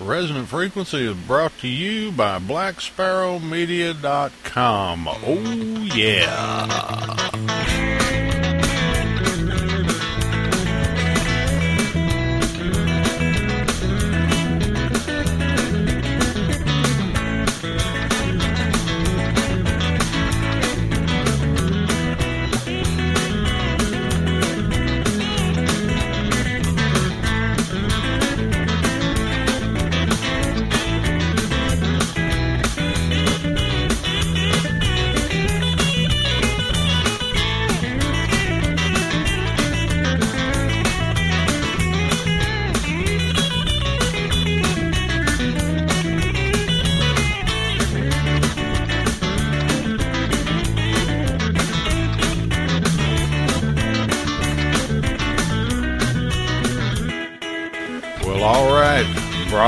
Resonant Frequency is brought to you by BlackSparrowMedia.com. Oh, yeah.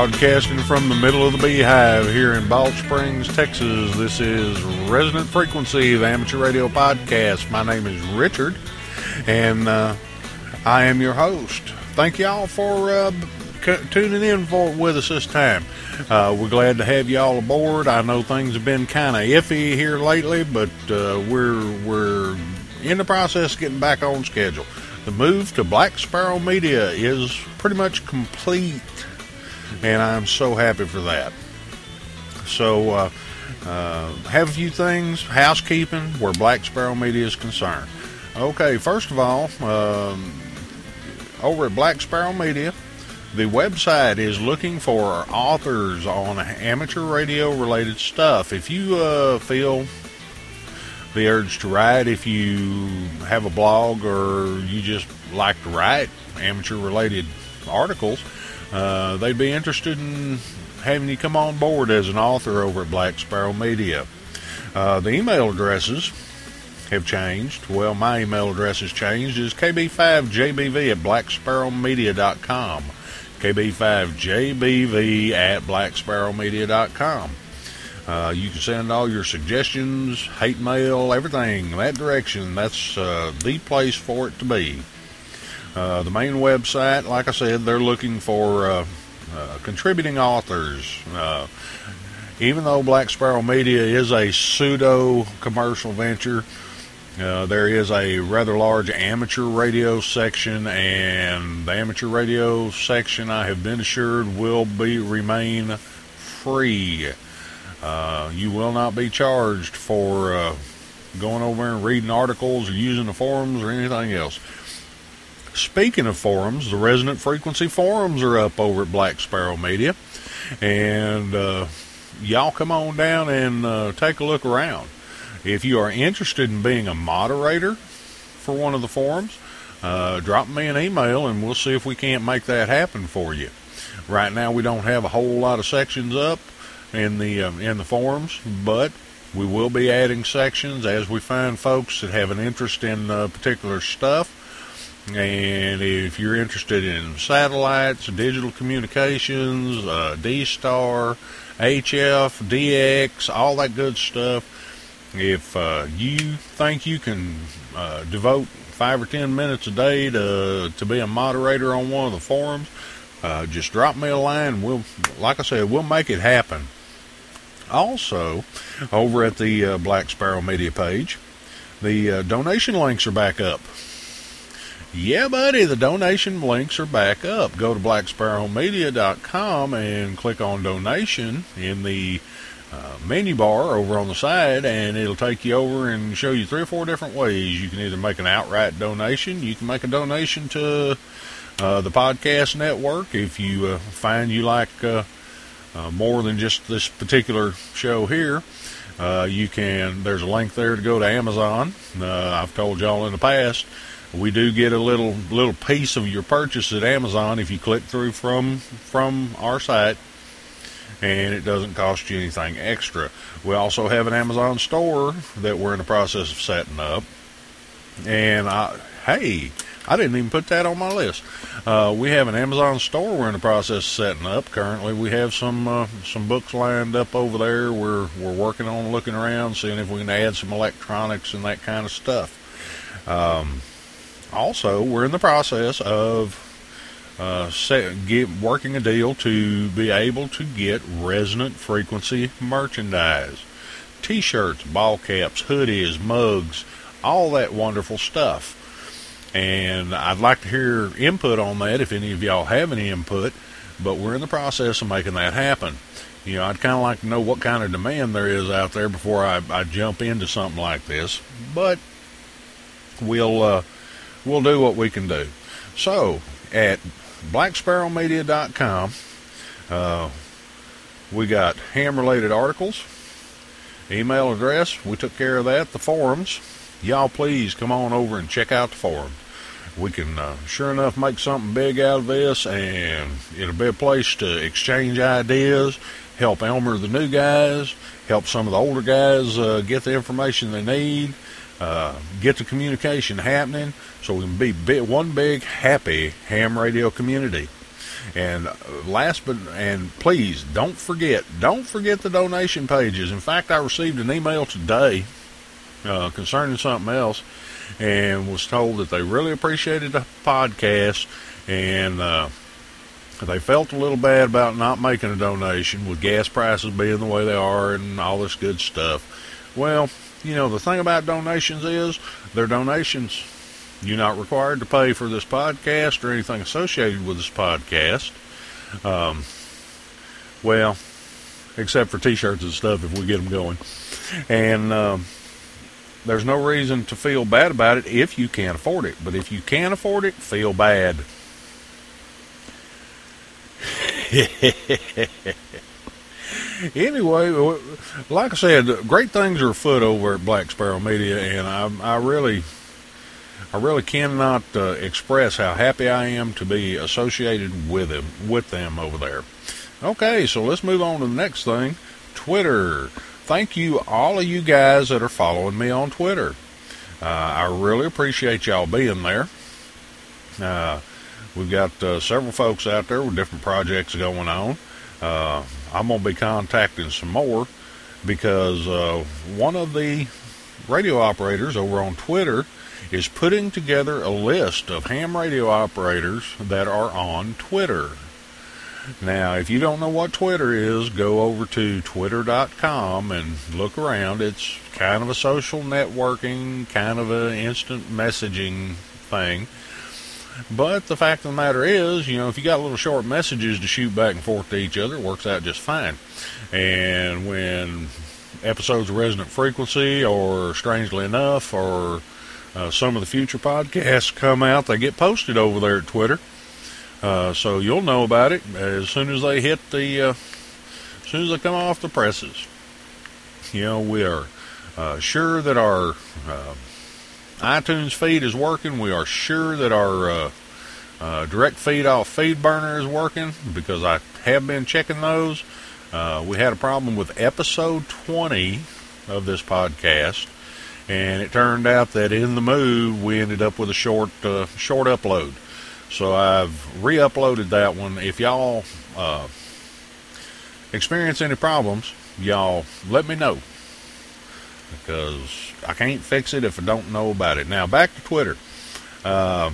Broadcasting from the middle of the beehive here in Balch Springs, Texas. This is Resonant Frequency, the amateur radio podcast. My name is Richard, and uh, I am your host. Thank y'all for uh, c- tuning in for with us this time. Uh, we're glad to have y'all aboard. I know things have been kind of iffy here lately, but uh, we're we're in the process of getting back on schedule. The move to Black Sparrow Media is pretty much complete, and I'm so happy for that. So, uh, uh, have a few things, housekeeping, where Black Sparrow Media is concerned. Okay, first of all, um, over at Black Sparrow Media, the website is looking for authors on amateur radio related stuff. If you uh, feel the urge to write, if you have a blog or you just like to write amateur related articles, uh, they'd be interested in having you come on board as an author over at Black Sparrow Media. Uh, the email addresses have changed. Well, my email address has changed. is kb5jbv at blacksparrowmedia.com. kb5jbv at blacksparrowmedia.com. Uh, you can send all your suggestions, hate mail, everything that direction. That's uh, the place for it to be. Uh, the main website, like I said, they're looking for uh, uh, contributing authors. Uh, even though Black Sparrow Media is a pseudo commercial venture, uh, there is a rather large amateur radio section, and the amateur radio section, I have been assured, will be remain free. You will not be charged for going over and reading articles or using the forums or anything else. Speaking of forums, the Resonant Frequency forums are up over at Black Sparrow Media, and uh, y'all come on down and uh, take a look around. If you are interested in being a moderator for one of the forums, uh, drop me an email and we'll see if we can't make that happen for you. Right now, we don't have a whole lot of sections up in the um, in the forums, but we will be adding sections as we find folks that have an interest in uh, particular stuff. And if you're interested in satellites, digital communications, uh, D-Star, HF, DX, all that good stuff, if uh, you think you can uh, devote five or ten minutes a day to to be a moderator on one of the forums, uh, just drop me a line. We'll, like I said, we'll make it happen. Also, over at the uh, Black Sparrow Media page, the uh, donation links are back up. Yeah, buddy, the donation links are back up. Go to blacksparrowmedia.com and click on donation in the uh, menu bar over on the side, and it'll take you over and show you three or four different ways. You can either make an outright donation, you can make a donation to uh, the podcast network if you uh, find you like uh, uh, more than just this particular show here. Uh, you can. There's a link there to go to Amazon. I've told y'all in the past. We do get a little little piece of your purchase at Amazon if you click through from from our site, and it doesn't cost you anything extra. We also have an Amazon store that we're in the process of setting up, and I, hey, I didn't even put that on my list. Uh, we have an Amazon store we're in the process of setting up. Currently, we have some uh, some books lined up over there. We're we're working on looking around, seeing if we can add some electronics and that kind of stuff. Um, also, we're in the process of uh, set, get, working a deal to be able to get resonant frequency merchandise. T-shirts, ball caps, hoodies, mugs, all that wonderful stuff. And I'd like to hear input on that if any of y'all have any input, but we're in the process of making that happen. You know, I'd kind of like to know what kind of demand there is out there before I, I jump into something like this. But we'll uh, we'll do what we can do. So at blacksparrowmedia.com, uh, we got ham related articles, email address. We took care of that. The forums. Y'all please come on over and check out the forum. We can uh, sure enough make something big out of this, and it'll be a place to exchange ideas, help Elmer the new guys, help some of the older guys uh, get the information they need, uh, get the communication happening, so we can be one big happy ham radio community. And uh, last but and please don't forget, don't forget the donation pages. In fact, I received an email today uh, concerning something else, and was told that they really appreciated the podcast and uh, they felt a little bad about not making a donation with gas prices being the way they are and all this good stuff. Well, you know, the thing about donations is they're donations. You're not required to pay for this podcast or anything associated with this podcast. Um, well, except for t-shirts and stuff if we get them going. And um, there's no reason to feel bad about it if you can't afford it. But if you can't afford it, feel bad. anyway, like I said, great things are afoot over at Black Sparrow Media, and I, I really, I really cannot uh, express how happy I am to be associated with them, with them over there. Okay, so let's move on to the next thing. Twitter. Thank you, all of you guys that are following me on Twitter. Uh, I really appreciate y'all being there. Uh, we've got uh, several folks out there with different projects going on. Uh, I'm going to be contacting some more because uh, one of the radio operators over on Twitter is putting together a list of ham radio operators that are on Twitter. Now, if you don't know what Twitter is, go over to twitter.com and look around. It's kind of a social networking, kind of an instant messaging thing. But the fact of the matter is, you know, if you got little short messages to shoot back and forth to each other, it works out just fine. And when episodes of Resonant Frequency or Strangely Enough or uh, some of the future podcasts come out, they get posted over there at Twitter. Uh, so you'll know about it as soon as they hit the, uh, as soon as they come off the presses. You know, we are uh, sure that our uh, iTunes feed is working. We are sure that our uh, uh, direct feed off FeedBurner is working because I have been checking those. Uh, we had a problem with episode 20 of this podcast, and it turned out that in the move we ended up with a short uh, short upload. So I've re-uploaded that one. If y'all uh, experience any problems, y'all let me know because I can't fix it if I don't know about it. Now back to Twitter. Uh,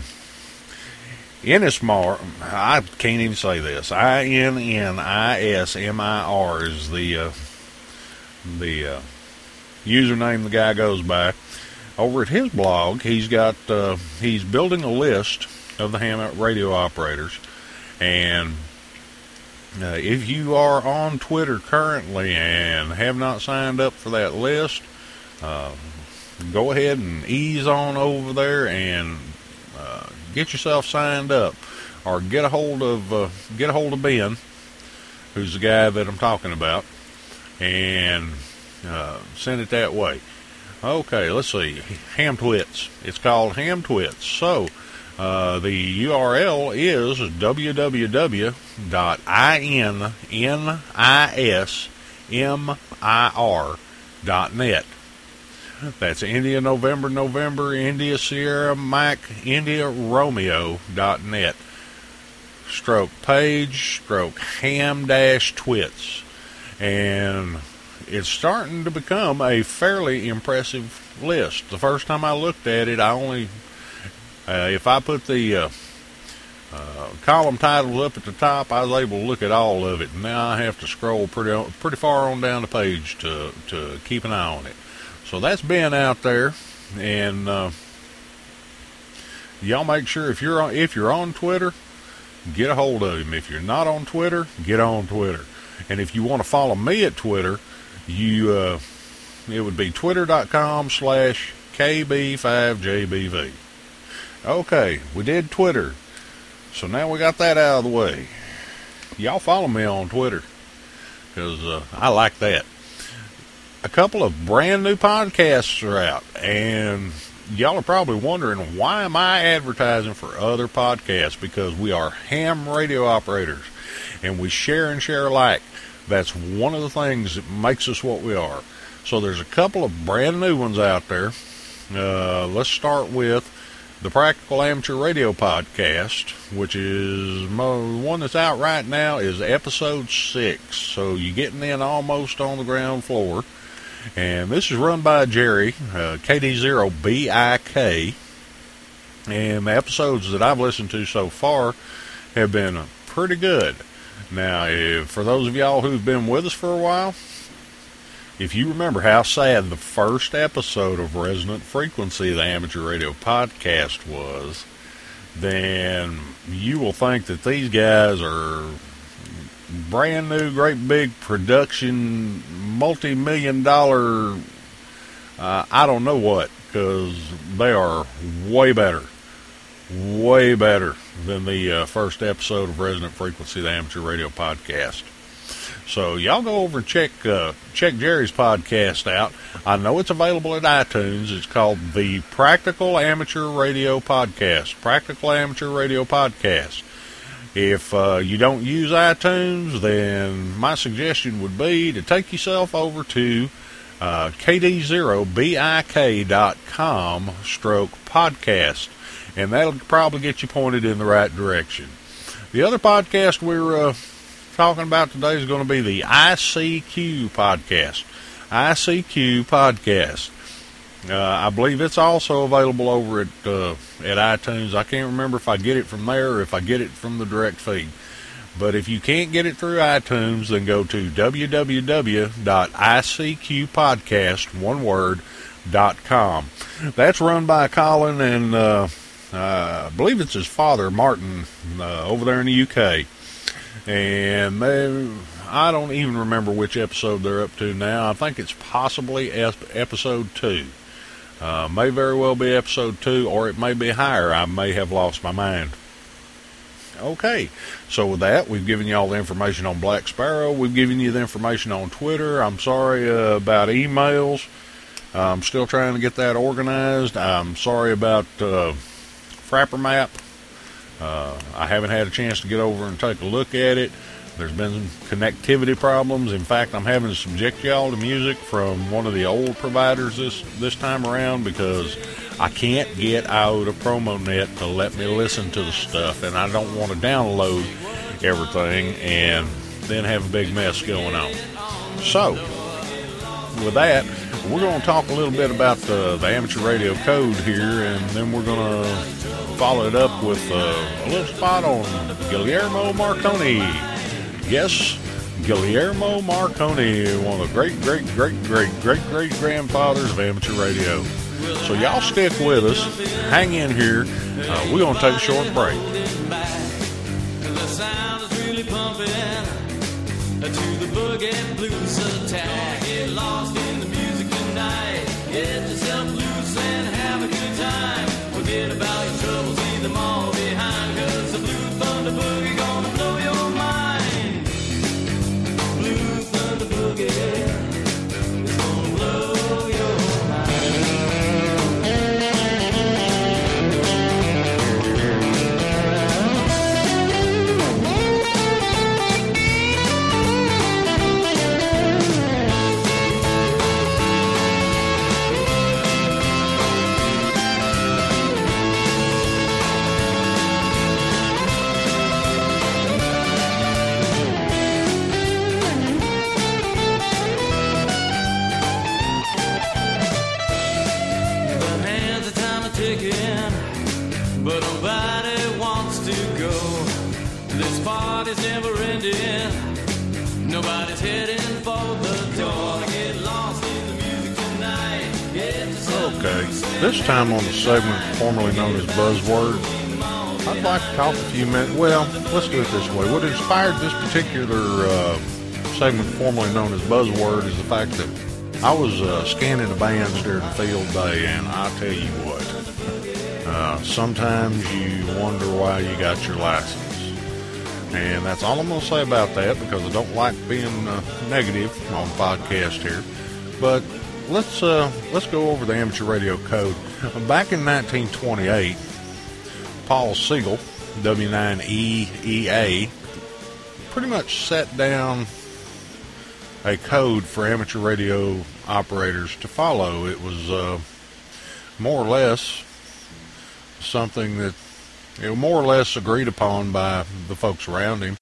I can't even say this. I N N I S M I R is the uh, the uh, username the guy goes by. Over at his blog, he's got uh, he's building a list of the ham radio operators, and uh, if you are on Twitter currently and have not signed up for that list, uh, go ahead and ease on over there and uh, get yourself signed up, or get a hold of uh, get a hold of Ben, who's the guy that I'm talking about, and uh, send it that way. Okay, let's see. Ham Twits. It's called Ham Twits. So uh, the URL is www.innismir.net. That's India November November India Sierra Mike India Romeo dot net. Stroke page stroke ham dash twits. And it's starting to become a fairly impressive list. The first time I looked at it I only uh, if I put the uh, uh, column titles up at the top. I was able to look at all of it, now I have to scroll pretty pretty far on down the page to to keep an eye on it. So that's been out there, and uh, y'all make sure if you're on if you're on Twitter, get a hold of him. If you're not on Twitter, get on Twitter. And if you want to follow me at Twitter, you uh, it would be twitter.com slash kb5jbv. Okay, we did Twitter. So now we got that out of the way. Y'all follow me on Twitter because uh, I like that. A couple of brand new podcasts are out, and y'all are probably wondering why am I advertising for other podcasts? Because we are ham radio operators, and we share and share alike. That's one of the things that makes us what we are. So there's a couple of brand new ones out there. Uh, let's start with the Practical Amateur Radio podcast, which is the one that's out right now, is episode six. So you're getting in almost on the ground floor. And this is run by Jerry, uh, KD0BIK. And the episodes that I've listened to so far have been pretty good. Now, if, for those of y'all who've been with us for a while, if you remember how sad the first episode of Resonant Frequency, the amateur radio podcast, was, then you will think that these guys are brand new, great big production, multi million dollar, uh, I don't know what, because they are way better, way better than the uh, first episode of Resonant Frequency, the amateur radio podcast. So y'all go over and check uh, check Jerry's podcast out. I know it's available at iTunes. It's called the Practical Amateur Radio Podcast. Practical Amateur Radio Podcast. If uh, you don't use iTunes, then my suggestion would be to take yourself over to uh, kd0bik.com stroke podcast, and that'll probably get you pointed in the right direction. The other podcast we're uh, talking about today is going to be the ICQ podcast. ICQ podcast. Uh, I believe it's also available over at uh, at iTunes. I can't remember if I get it from there or if I get it from the direct feed. But if you can't get it through iTunes, then go to www.icqpodcast, one word, dot com. That's run by Colin and uh, I believe it's his father, Martin, uh, over there in the UK and they, I don't even remember which episode they're up to now. I think it's possibly episode two. Uh, may very well be episode two, or it may be higher. I may have lost my mind. Okay, so with that, we've given you all the information on Black Sparrow. We've given you the information on Twitter. I'm sorry uh, about emails. I'm still trying to get that organized. I'm sorry about uh, Frappr Map. Uh, I haven't had a chance to get over and take a look at it. There's been connectivity problems. In fact, I'm having to subject y'all to music from one of the old providers this this time around because I can't get IODA PromoNet to let me listen to the stuff, and I don't want to download everything and then have a big mess going on. So, with that, we're going to talk a little bit about the, the amateur radio code here, and then we're going to follow it up with uh, a little spot on Guillermo Marconi. Yes, Guillermo Marconi, one of the great, great, great, great, great, great grandfathers of amateur radio. So y'all stick with us, hang in here. Uh, we're going to take a short break. Attack, get lost in the music tonight. Get yourself this time on the segment formerly known as Buzzword, I'd like to talk a few minutes. Well, let's do it this way. What inspired this particular uh, segment formerly known as Buzzword is the fact that I was uh, scanning the bands during field day, and I tell you what, uh, sometimes you wonder why you got your license. And that's all I'm going to say about that because I don't like being uh, negative on podcast here. But let's uh, let's go over the amateur radio code. Back in 1928, Paul Segal, W9EEA, pretty much set down a code for amateur radio operators to follow. It was uh, more or less something that it was more or less agreed upon by the folks around him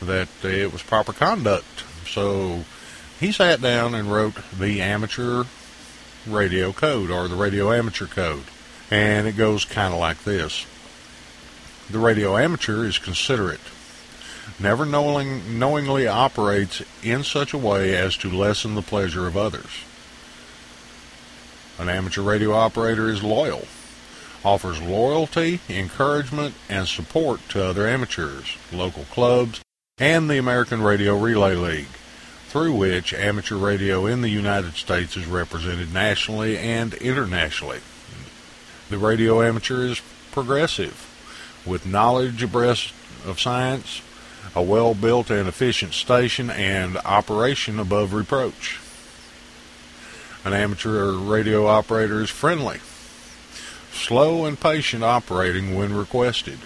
that it was proper conduct. So he sat down and wrote the amateur radio code or the radio amateur code. And it goes kind of like this. The radio amateur is considerate, never knowing, knowingly operates in such a way as to lessen the pleasure of others. An amateur radio operator is loyal, offers loyalty, encouragement, and support to other amateurs, local clubs, and the American Radio Relay League, through which amateur radio in the United States is represented nationally and internationally. The radio amateur is progressive, with knowledge abreast of science, a well built and efficient station, and operation above reproach. An amateur radio operator is friendly, slow and patient operating when requested,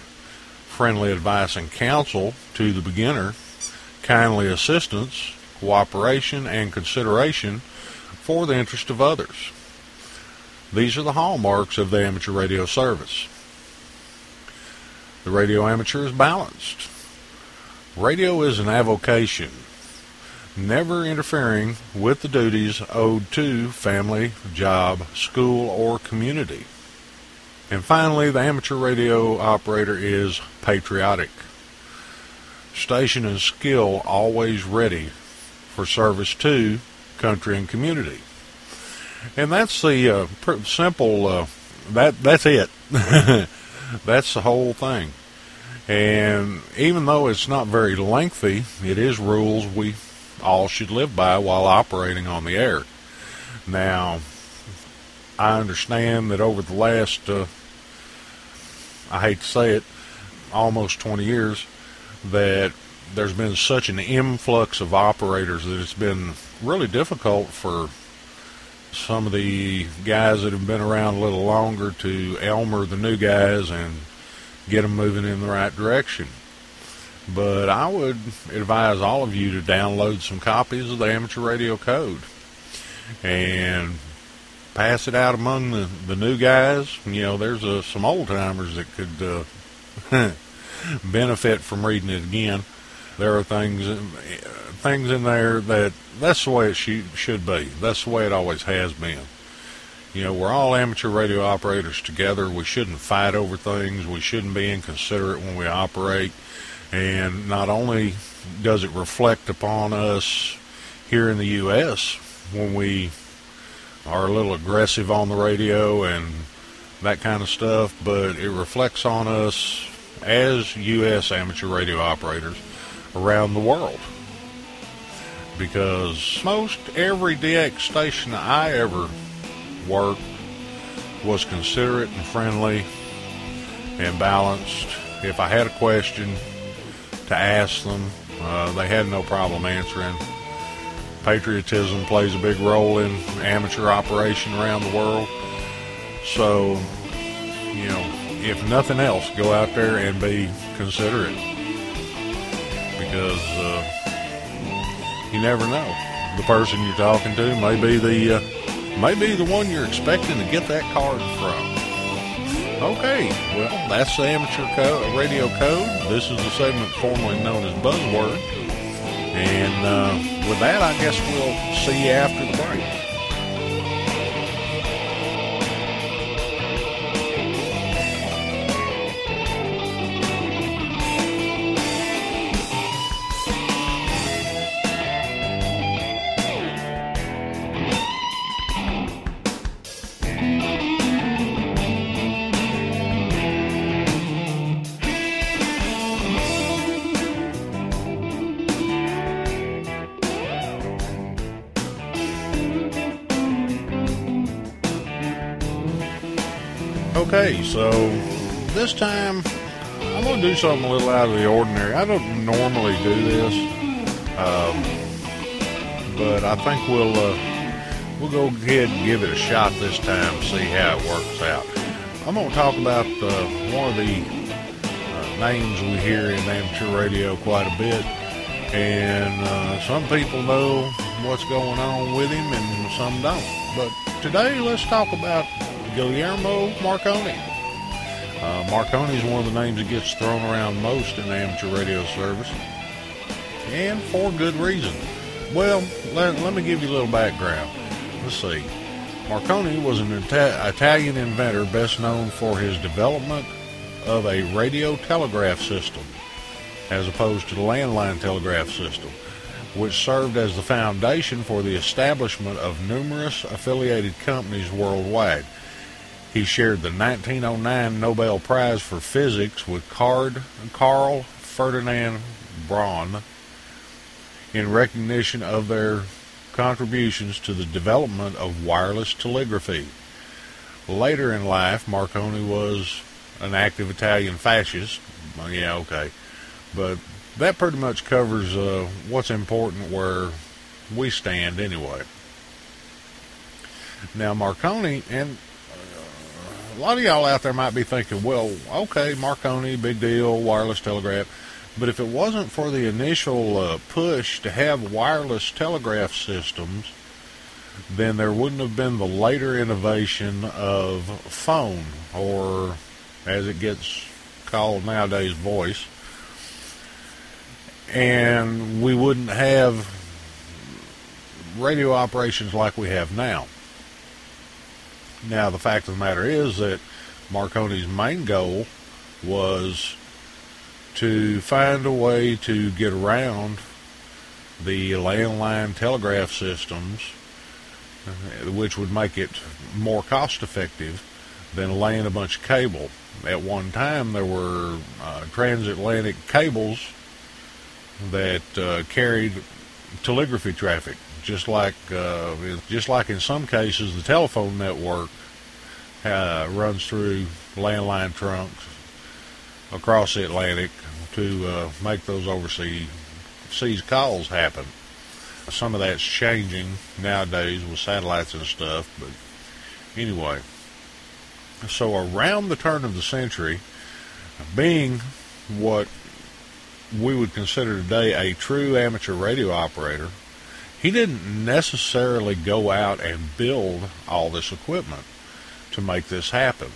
friendly advice and counsel to the beginner, kindly assistance, cooperation, and consideration for the interest of others. These are the hallmarks of the amateur radio service. The radio amateur is balanced. Radio is an avocation, never interfering with the duties owed to family, job, school, or community. And finally, the amateur radio operator is patriotic. Station and skill always ready for service to country and community. And that's the uh, simple. Uh, that that's it. that's the whole thing. And even though it's not very lengthy, it is rules we all should live by while operating on the air. Now, I understand that over the last, uh, I hate to say it, almost 20 years, that there's been such an influx of operators that it's been really difficult for some of the guys that have been around a little longer to Elmer the new guys and get them moving in the right direction. But I would advise all of you to download some copies of the Amateur Radio Code and pass it out among the, the new guys. You know, there's uh, some old timers that could uh, benefit from reading it again. There are things things in there that that's the way it sh- should be. That's the way it always has been. You know, we're all amateur radio operators together. We shouldn't fight over things. We shouldn't be inconsiderate when we operate. And not only does it reflect upon us here in the U.S. when we are a little aggressive on the radio and that kind of stuff, but it reflects on us as U.S. amateur radio operators around the world. Because most every DX station I ever worked was considerate and friendly and balanced. If I had a question to ask them, uh, they had no problem answering. Patriotism plays a big role in amateur operation around the world. So, you know, if nothing else, go out there and be considerate because uh, you never know. The person you're talking to may be the uh, may be the one you're expecting to get that card from. Okay, well, that's the amateur co- radio code. This is the segment formerly known as Buzzword. And uh, with that, I guess we'll see you after the break. Something a little out of the ordinary. I don't normally do this, um, but I think we'll uh, we'll go ahead and give it a shot this time, see how it works out. I'm going to talk about uh, one of the uh, names we hear in amateur radio quite a bit, and uh, some people know what's going on with him, and some don't. But today, let's talk about Guillermo Marconi. Uh, Marconi is one of the names that gets thrown around most in amateur radio service, and for good reason. Well, let, let me give you a little background. Let's see. Marconi was an Ita- Italian inventor best known for his development of a radio telegraph system, as opposed to the landline telegraph system, which served as the foundation for the establishment of numerous affiliated companies worldwide. He shared the 1909 Nobel Prize for Physics with Card, Carl Ferdinand Braun in recognition of their contributions to the development of wireless telegraphy. Later in life, Marconi was an active Italian fascist. Yeah, okay. But that pretty much covers uh, what's important where we stand anyway. Now, Marconi, and a lot of y'all out there might be thinking, well, okay, Marconi, big deal, wireless telegraph. But if it wasn't for the initial uh, push to have wireless telegraph systems, then there wouldn't have been the later innovation of phone, or as it gets called nowadays, voice. And we wouldn't have radio operations like we have now. Now, the fact of the matter is that Marconi's main goal was to find a way to get around the landline telegraph systems, uh, which would make it more cost effective than laying a bunch of cable. At one time, there were uh, transatlantic cables that uh, carried telegraphy traffic just like uh, just like in some cases the telephone network uh, runs through landline trunks across the Atlantic to uh, make those overseas seas calls happen. Some of that's changing nowadays with satellites and stuff, but anyway. So around the turn of the century, being what we would consider today a true amateur radio operator, he didn't necessarily go out and build all this equipment to make this happen.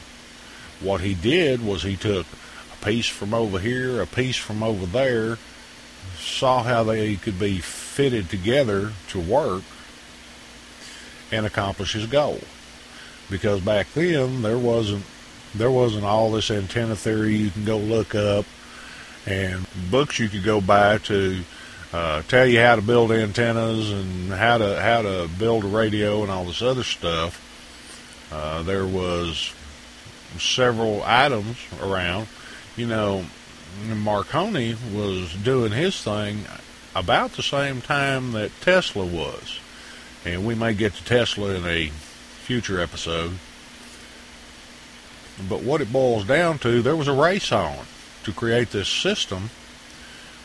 What he did was he took a piece from over here, a piece from over there, saw how they could be fitted together to work, and accomplish his goal. Because back then there wasn't there wasn't all this antenna theory you can go look up and books you could go buy to uh, tell you how to build antennas and how to how to build a radio and all this other stuff. Uh, there was several items around. You know, Marconi was doing his thing about the same time that Tesla was, and we may get to Tesla in a future episode. But what it boils down to, there was a race on to create this system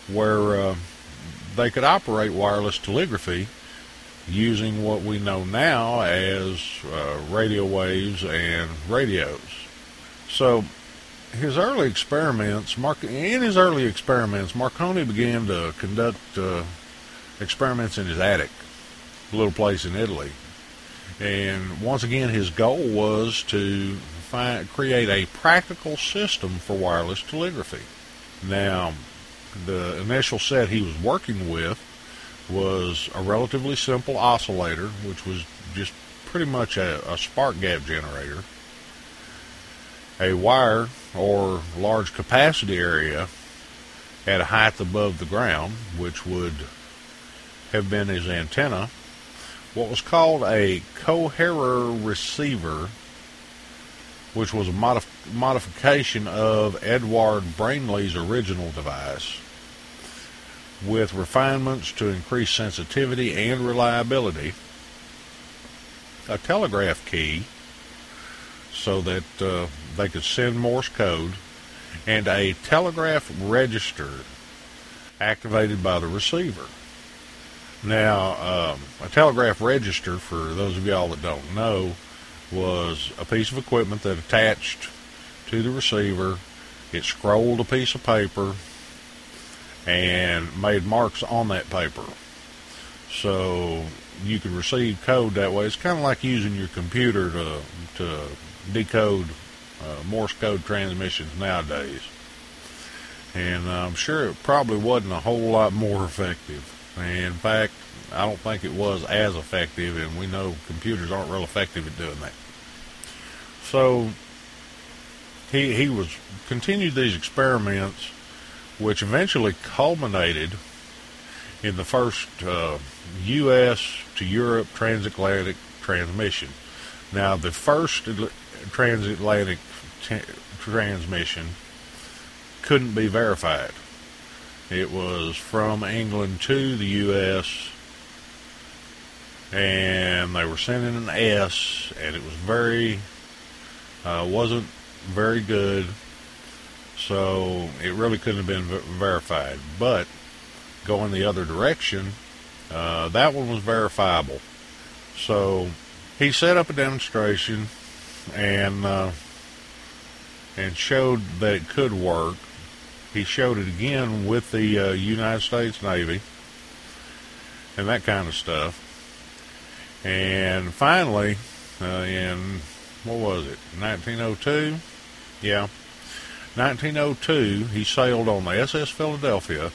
where uh, they could operate wireless telegraphy using what we know now as uh, radio waves and radios. So his early experiments, in his early experiments, Marconi began to conduct uh, experiments in his attic, a little place in Italy. And once again, his goal was to find, create a practical system for wireless telegraphy. Now, the initial set he was working with was a relatively simple oscillator, which was just pretty much a, a spark gap generator, a wire or large capacity area at a height above the ground, which would have been his antenna, what was called a coherer receiver, which was a modif- modification of Edward Brainley's original device with refinements to increase sensitivity and reliability, a telegraph key so that uh, they could send Morse code, and a telegraph register activated by the receiver. Now, um, a telegraph register, for those of y'all that don't know, was a piece of equipment that attached to the receiver. It scrolled a piece of paper and made marks on that paper. So you could receive code that way. It's kind of like using your computer to to decode uh, Morse code transmissions nowadays. And I'm sure it probably wasn't a whole lot more effective. In fact, I don't think it was as effective, and we know computers aren't real effective at doing that. So he he was continued these experiments, which eventually culminated in the first uh, U.S. to Europe transatlantic transmission. Now, the first transatlantic t- transmission couldn't be verified. It was from England to the U.S. and they were sending an S, and it was very uh, wasn't very good, so it really couldn't have been verified. But going the other direction, uh, that one was verifiable. So he set up a demonstration and uh, and showed that it could work. He showed it again with the uh, United States Navy and that kind of stuff. And finally, uh, in what was it, 1902? Yeah, 1902, he sailed on the SS Philadelphia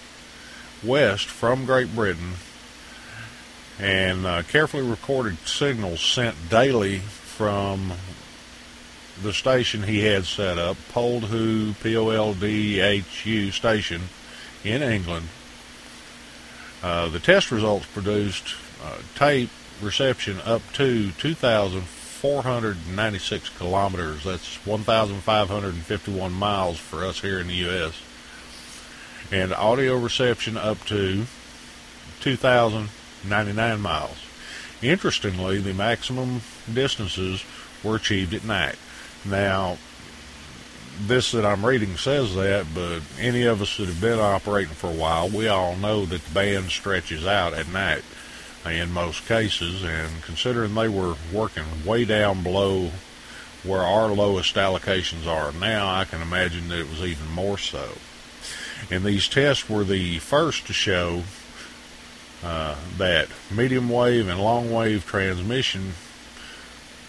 west from Great Britain and uh, carefully recorded signals sent daily from the station he had set up, Poldhu, P-O-L-D-H-U station in England. Uh, the test results produced uh, tape reception up to 2,496 kilometers. That's 1,551 miles for us here in the U.S. And audio reception up to 2,099 miles. Interestingly, the maximum distances were achieved at night. Now, this that I'm reading says that, but any of us that have been operating for a while, we all know that the band stretches out at night in most cases, and considering they were working way down below where our lowest allocations are now, I can imagine that it was even more so. And these tests were the first to show uh, that medium wave and long wave transmission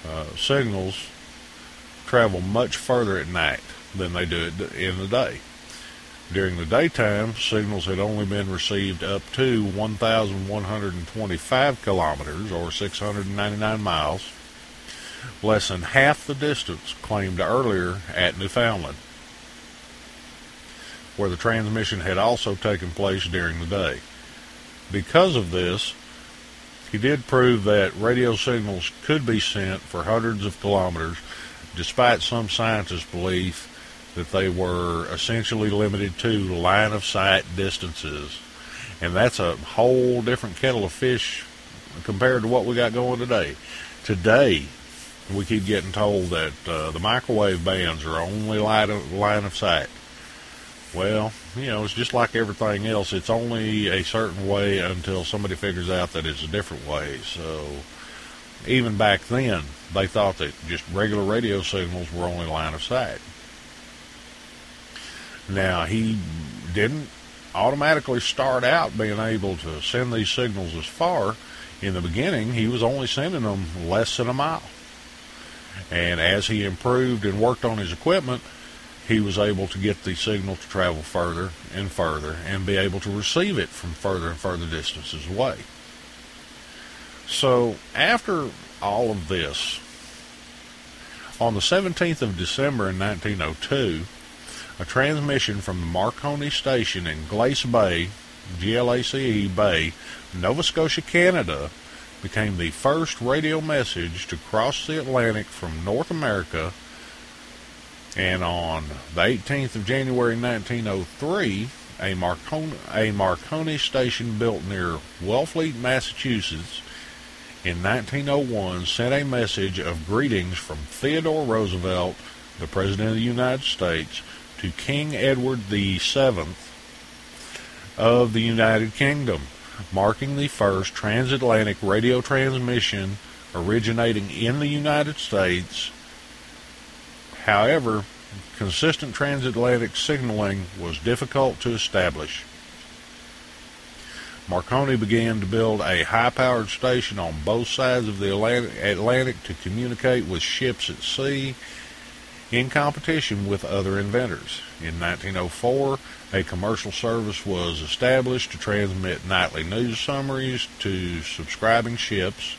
uh, signals travel much further at night than they do in the day. During the daytime, signals had only been received up to 1,125 kilometers or 699 miles, less than half the distance claimed earlier at Newfoundland, where the transmission had also taken place during the day. Because of this, he did prove that radio signals could be sent for hundreds of kilometers, despite some scientists' belief that they were essentially limited to line of sight distances. And that's a whole different kettle of fish compared to what we got going today. Today, we keep getting told that uh, the microwave bands are only of, line of sight. Well, you know, it's just like everything else. It's only a certain way until somebody figures out that it's a different way. So, even back then, they thought that just regular radio signals were only line of sight. Now, he didn't automatically start out being able to send these signals as far. In the beginning, he was only sending them less than a mile. And as he improved and worked on his equipment, he was able to get the signal to travel further and further and be able to receive it from further and further distances away. So, after all of this, on the 17th of December in 1902, a transmission from the Marconi station in Glace Bay, G-L-A-C-E Bay, Nova Scotia, Canada, became the first radio message to cross the Atlantic from North America. And on the 18th of January 1903, a Marconi, a Marconi station built near Wellfleet, Massachusetts, in 1901 sent a message of greetings from Theodore Roosevelt the President of the United States, to King Edward VII of the United Kingdom, marking the first transatlantic radio transmission originating in the United States. However, consistent transatlantic signaling was difficult to establish. Marconi began to build a high-powered station on both sides of the Atlantic to communicate with ships at sea in competition with other inventors. In 1904, a commercial service was established to transmit nightly news summaries to subscribing ships,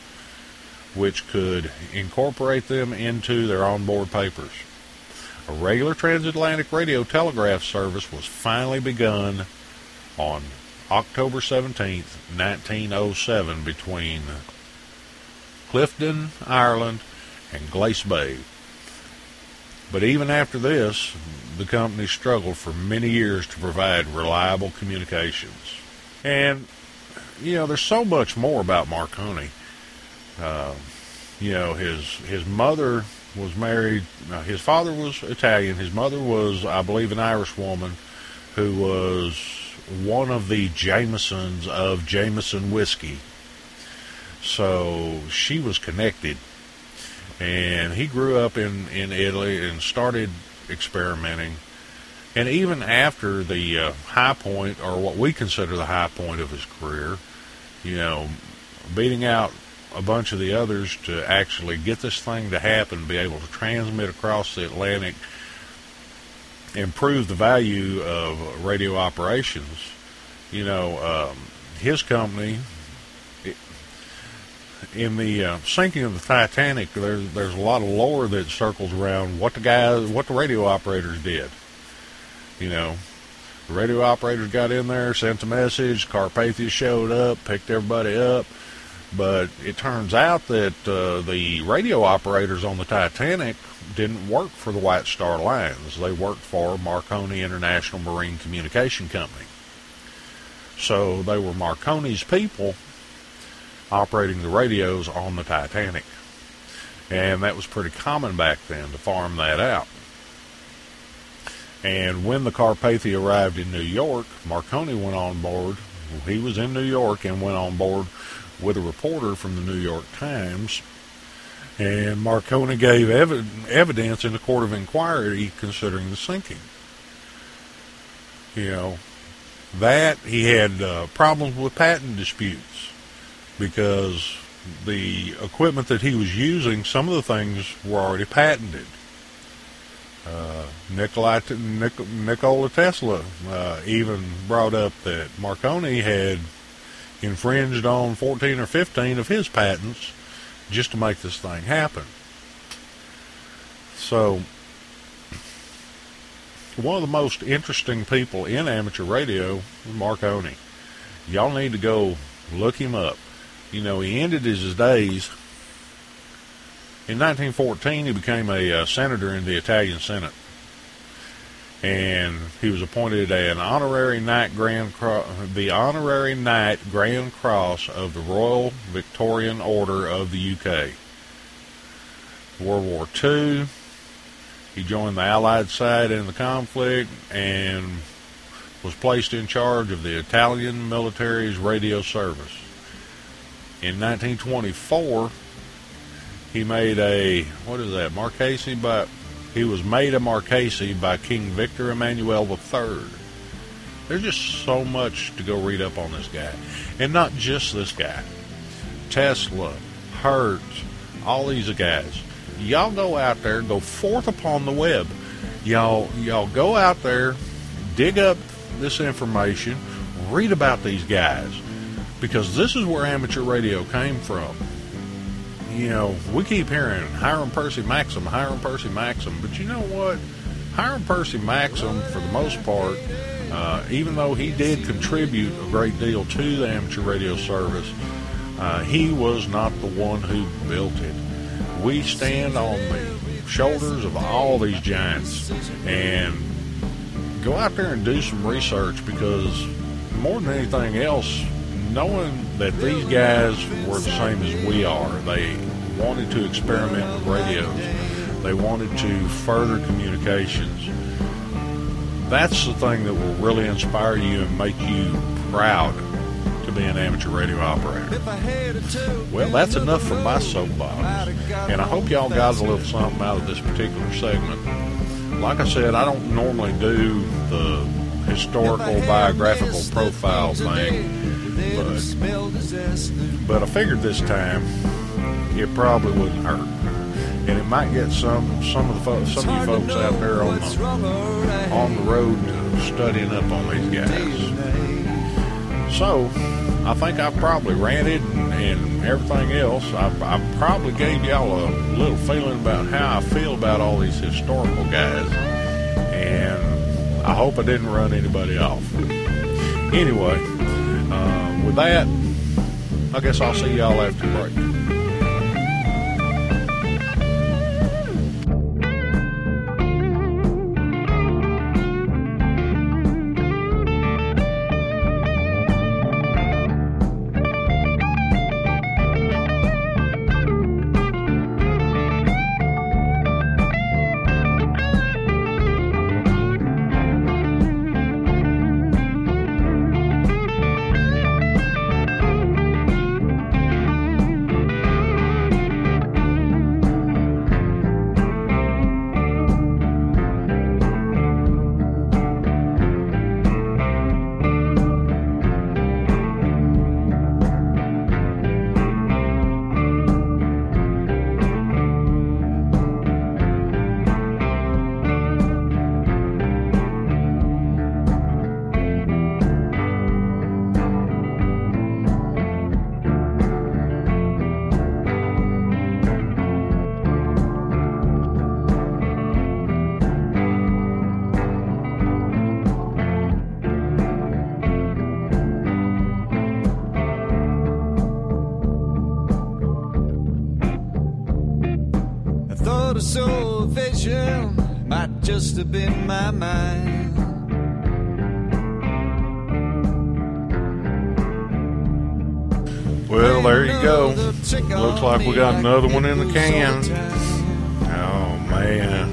which could incorporate them into their onboard papers. A regular transatlantic radio telegraph service was finally begun on October 17, 1907, between Clifden, Ireland, and Glace Bay. But even after this, the company struggled for many years to provide reliable communications. And, you know, there's so much more about Marconi. Uh, you know, his his mother was married. Uh, his father was Italian. His mother was, I believe, an Irish woman who was one of the Jamesons of Jameson whiskey. So she was connected and he grew up in in Italy and started experimenting. And even after the uh, high point, or what we consider the high point of his career, you know, beating out a bunch of the others to actually get this thing to happen, be able to transmit across the Atlantic, improve the value of radio operations. You know, um, his company in the uh, sinking of the Titanic, there's there's a lot of lore that circles around what the guys, what the radio operators did. You know, the radio operators got in there, sent a message. Carpathia showed up, picked everybody up, but it turns out that uh, the radio operators on the Titanic didn't work for the White Star Lines. They worked for Marconi International Marine Communication Company. So they were Marconi's people operating the radios on the Titanic. And that was pretty common back then to farm that out. And when the Carpathia arrived in New York, Marconi went on board. He was in New York and went on board with a reporter from the New York Times. And Marconi gave ev- evidence in the court of inquiry considering the sinking. You know, that he had uh, problems with patent disputes because the equipment that he was using, some of the things were already patented. Uh, Nikola, Nikola Tesla uh, even brought up that Marconi had infringed on 14 or 15 of his patents just to make this thing happen. So, one of the most interesting people in amateur radio Marconi. Y'all need to go look him up you know, he ended his days. In 1914, he became a uh, senator in the Italian Senate, and he was appointed an honorary knight grand Cro- the honorary knight grand cross of the Royal Victorian Order of the UK. World War II, he joined the Allied side in the conflict and was placed in charge of the Italian military's radio service. In 1924, he made a what is that Marchese by he was made a Marchese by King Victor Emmanuel III. There's just so much to go read up on this guy, and not just this guy. Tesla, Hertz, all these guys. Y'all go out there, go forth upon the web. Y'all, y'all go out there, dig up this information, read about these guys because this is where amateur radio came from. You know, we keep hearing Hiram Percy Maxim, Hiram Percy Maxim, but you know what? Hiram Percy Maxim, for the most part, uh, even though he did contribute a great deal to the amateur radio service, uh, he was not the one who built it. We stand on the shoulders of all these giants and go out there and do some research because more than anything else, knowing that these guys were the same as we are, they wanted to experiment with radios. They wanted to further communications. That's the thing that will really inspire you and make you proud to be an amateur radio operator. Well, that's enough for my soapbox. And I hope y'all got a little something out of this particular segment. Like I said, I don't normally do the historical biographical profile thing, but, but I figured this time it probably wouldn't hurt. And it might get some some of the fo- some of you folks out there on the on the road studying up on these guys. So, I think I probably ranted and, and everything else. I, I probably gave y'all a little feeling about how I feel about all these historical guys, and I hope I didn't run anybody off. Anyway, with that, I guess I'll see y'all after break. We got another one in the can. Oh, man.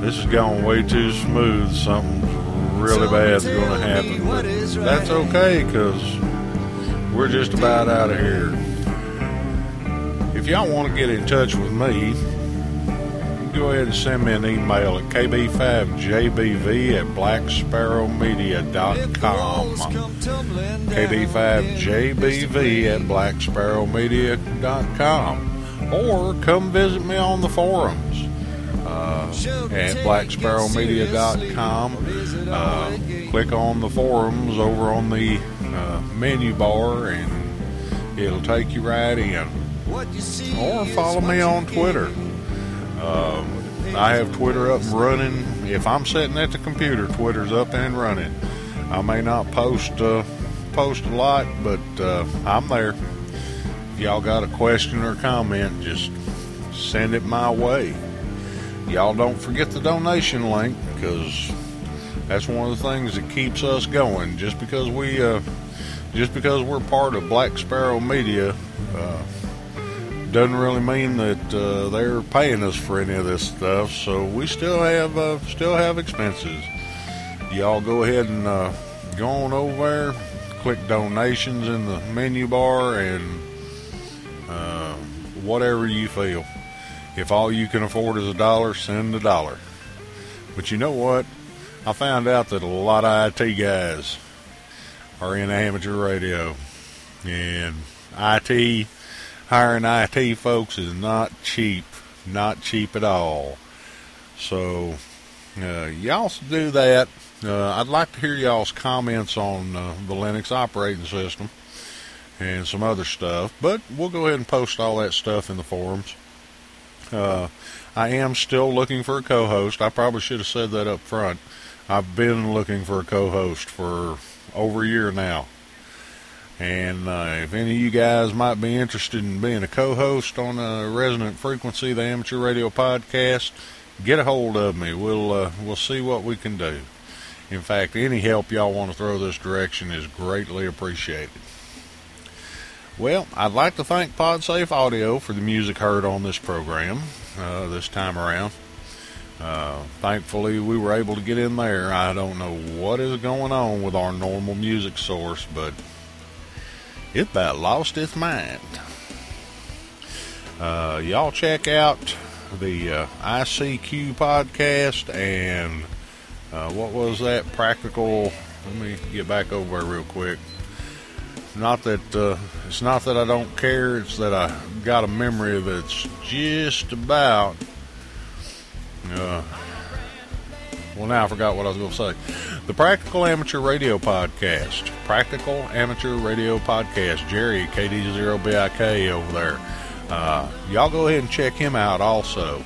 This is going way too smooth. Something really bad's going to happen. But that's okay because we're just about out of here. If y'all want to get in touch with me, go ahead and send me an email at kb5jbv at blacksparrowmedia.com. kb5jbv at blacksparrowmedia.com. Or come visit me on the forums uh, at blacksparrowmedia.com. Uh, click on the forums over on the uh, menu bar and it'll take you right in. Or follow me on Twitter. Um, I have Twitter up and running. If I'm sitting at the computer, Twitter's up and running. I may not post uh, post a lot, but uh, I'm there. If y'all got a question or comment, just send it my way. Y'all don't forget the donation link because that's one of the things that keeps us going. Just because we, uh, just because we're part of Black Sparrow Media, uh, doesn't really mean that uh, they're paying us for any of this stuff. So we still have uh, still have expenses. Y'all go ahead and uh, go on over there, click donations in the menu bar, and uh, whatever you feel. If all you can afford is a dollar, send a dollar. But you know what? I found out that a lot of IT guys are in amateur radio, and IT hiring IT folks is not cheap, not cheap at all. So, uh, y'all do that. Uh, I'd like to hear y'all's comments on uh, the Linux operating system and some other stuff, but we'll go ahead and post all that stuff in the forums. Uh, I am still looking for a co-host. I probably should have said that up front. I've been looking for a co-host for over a year now. And uh, if any of you guys might be interested in being a co-host on a Resonant Frequency, the Amateur Radio Podcast, get a hold of me. We'll uh, we'll see what we can do. In fact, any help y'all want to throw this direction is greatly appreciated. Well, I'd like to thank PodSafe Audio for the music heard on this program. uh, this time around. Uh, thankfully, we were able to get in there. I don't know what is going on with our normal music source, but it about lost its mind. Uh, y'all check out the uh, ICQ podcast and uh, what was that? Practical. Let me get back over real quick. Not that uh, it's not that I don't care. It's that I got a memory that's just about. Uh, well, now I forgot what I was going to say. The Practical Amateur Radio Podcast. Practical Amateur Radio Podcast. Jerry, KD0BIK over there. Uh, y'all go ahead and check him out also.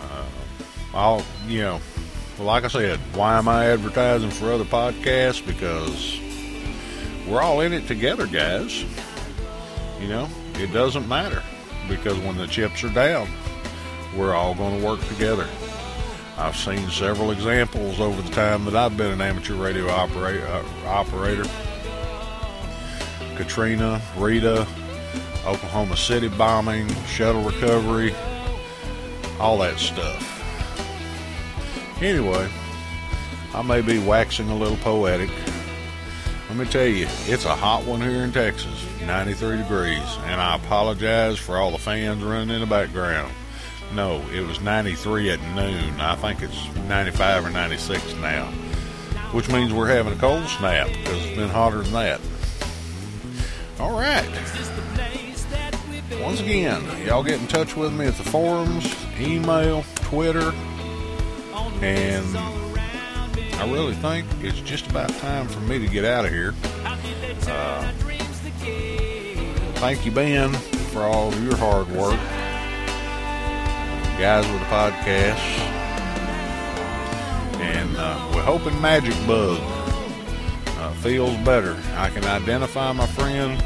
Uh, I'll, you know, like I said, why am I advertising for other podcasts? Because we're all in it together, guys. You know, it doesn't matter because when the chips are down, we're all going to work together. I've seen several examples over the time that I've been an amateur radio operator. Uh, operator. Katrina, Rita, Oklahoma City bombing, shuttle recovery, all that stuff. Anyway, I may be waxing a little poetic. Let me tell you, it's a hot one here in Texas, 93 degrees, and I apologize for all the fans running in the background. No, it was 93 at noon. I think it's 95 or 96 now, which means we're having a cold snap because it's been hotter than that. All right. Once again, y'all get in touch with me at the forums, email, Twitter, and I really think it's just about time for me to get out of here. Uh, thank you, Ben, for all of your hard work. Guys with the podcast. And uh, we're hoping Magic Bug uh, feels better. I can identify my friend.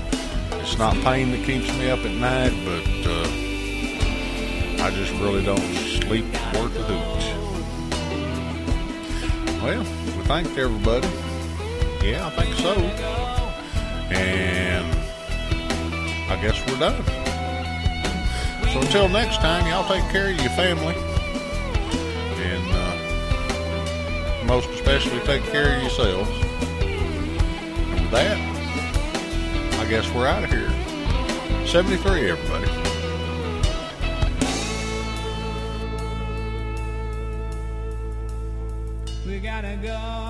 It's not pain that keeps me up at night, but uh, I just really don't sleep worth a hoot. Well, we thanked everybody. Yeah, I think so. And I guess we're done. So until next time, y'all take care of your family. And uh, most especially take care of yourselves. And with that, I guess we're out of here. 73, everybody. We gotta go.